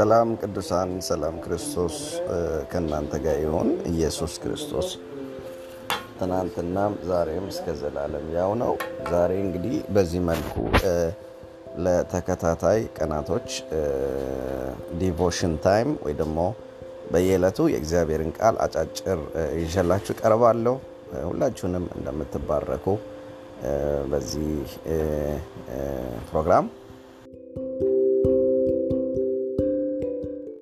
ሰላም ቅዱሳን፣ ሰላም ክርስቶስ ከእናንተ ጋር ይሁን። ኢየሱስ ክርስቶስ ትናንትናም ዛሬም እስከ ዘላለም ያው ነው። ዛሬ እንግዲህ በዚህ መልኩ ለተከታታይ ቀናቶች devotion time ወይ ደግሞ በየዕለቱ የእግዚአብሔርን ቃል አጫጭር ይዤላችሁ ቀርባለሁ። ሁላችሁንም እንደምትባረኩ በዚህ ፕሮግራም